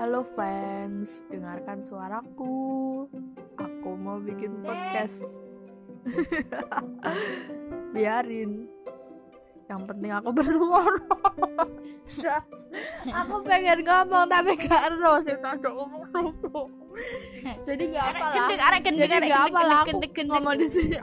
Halo fans, dengarkan suaraku. Aku mau bikin podcast. Biarin. Yang penting aku bersuara. aku pengen ngomong tapi gak ero sih tadi ngomong sumpah. Jadi gak apa lah. Jadi gak apa-apa lah aku ngomong di sini.